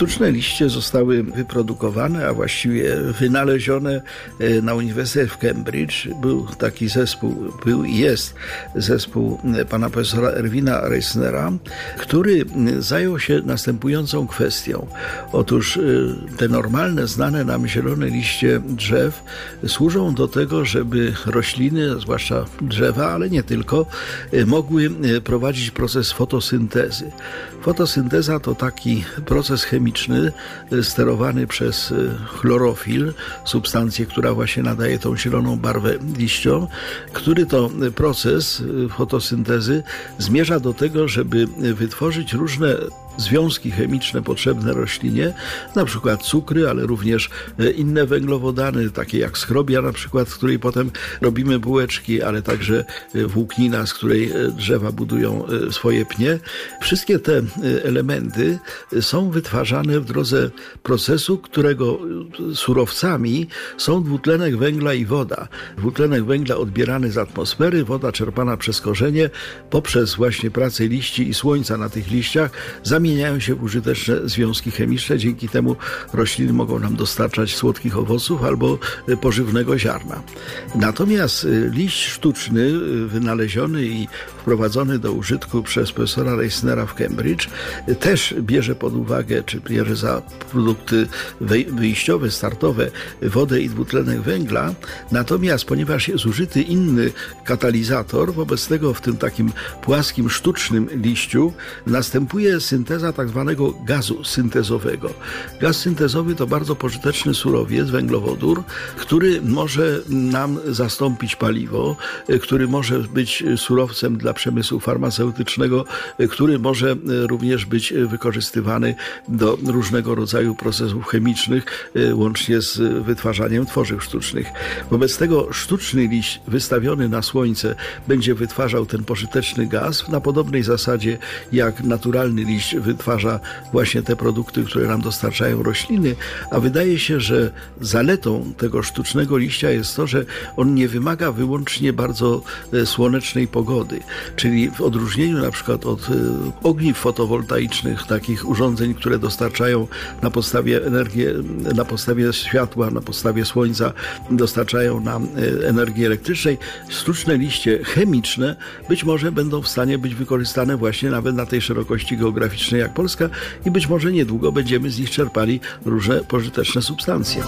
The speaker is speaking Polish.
Sztuczne liście zostały wyprodukowane, a właściwie wynalezione e, na Uniwersytecie w Cambridge. Był taki zespół, był i jest zespół e, pana profesora Erwina Reisnera, który e, zajął się następującą kwestią. Otóż te normalne, znane nam zielone liście drzew służą do tego, żeby rośliny, zwłaszcza drzewa, ale nie tylko, mogły prowadzić proces fotosyntezy. Fotosynteza to taki proces chemiczny, chemiczny y, sterowany przez y, chlorofil, substancję, która właśnie nadaje tą zieloną barwę liściom, który to proces y, fotosyntezy zmierza do tego, żeby wytworzyć różne związki chemiczne potrzebne roślinie, na przykład cukry, ale również e, inne węglowodany, takie jak skrobia na przykład, z której potem robimy bułeczki, ale także e, włóknina, z której e, drzewa budują swoje pnie. Wszystkie te elementy są wytwarzane w drodze procesu, którego surowcami są dwutlenek węgla i woda. Dwutlenek węgla odbierany z atmosfery, woda czerpana przez korzenie poprzez właśnie pracę liści i słońca na tych liściach zamieniana zamieniają się użyteczne związki chemiczne. Dzięki temu rośliny mogą nam dostarczać słodkich owoców albo y, pożywnego ziarna. Natomiast y, liść sztuczny, y, wynaleziony i wprowadzony do użytku przez profesora Reisnera w Cambridge, też bierze pod uwagę, czy bierze za produkty wyjściowe, startowe wodę i dwutlenek węgla. Natomiast ponieważ jest użyty inny katalizator, wobec tego w tym takim płaskim, sztucznym liściu następuje synteza synteza tak zwanego gazu syntezowego. Gaz syntezowy to bardzo pożyteczny surowiec, węglowodór, który może nam zastąpić paliwo, który może być surowcem dla przemysłu farmaceutycznego, który może również być wykorzystywany do różnego rodzaju procesów chemicznych, łącznie z wytwarzaniem tworzyw sztucznych. Wobec tego sztuczny liść wystawiony na słońce będzie wytwarzał ten pożyteczny gaz na podobnej zasadzie jak naturalny liść wytwarza właśnie te produkty, które nam dostarczają rośliny, a wydaje się, że zaletą tego sztucznego liścia jest to, że on nie wymaga wyłącznie bardzo e, słonecznej pogody, czyli w odróżnieniu na przykład od e, ogniw fotowoltaicznych, takich urządzeń, które dostarczają na podstawie energii, na podstawie światła, na podstawie słońca, dostarczają nam e, energii elektrycznej, sztuczne liście chemiczne być może będą w stanie być wykorzystane właśnie nawet na tej szerokości geograficznej jak Polska i być może niedługo będziemy z nich czerpali różne pożyteczne substancje.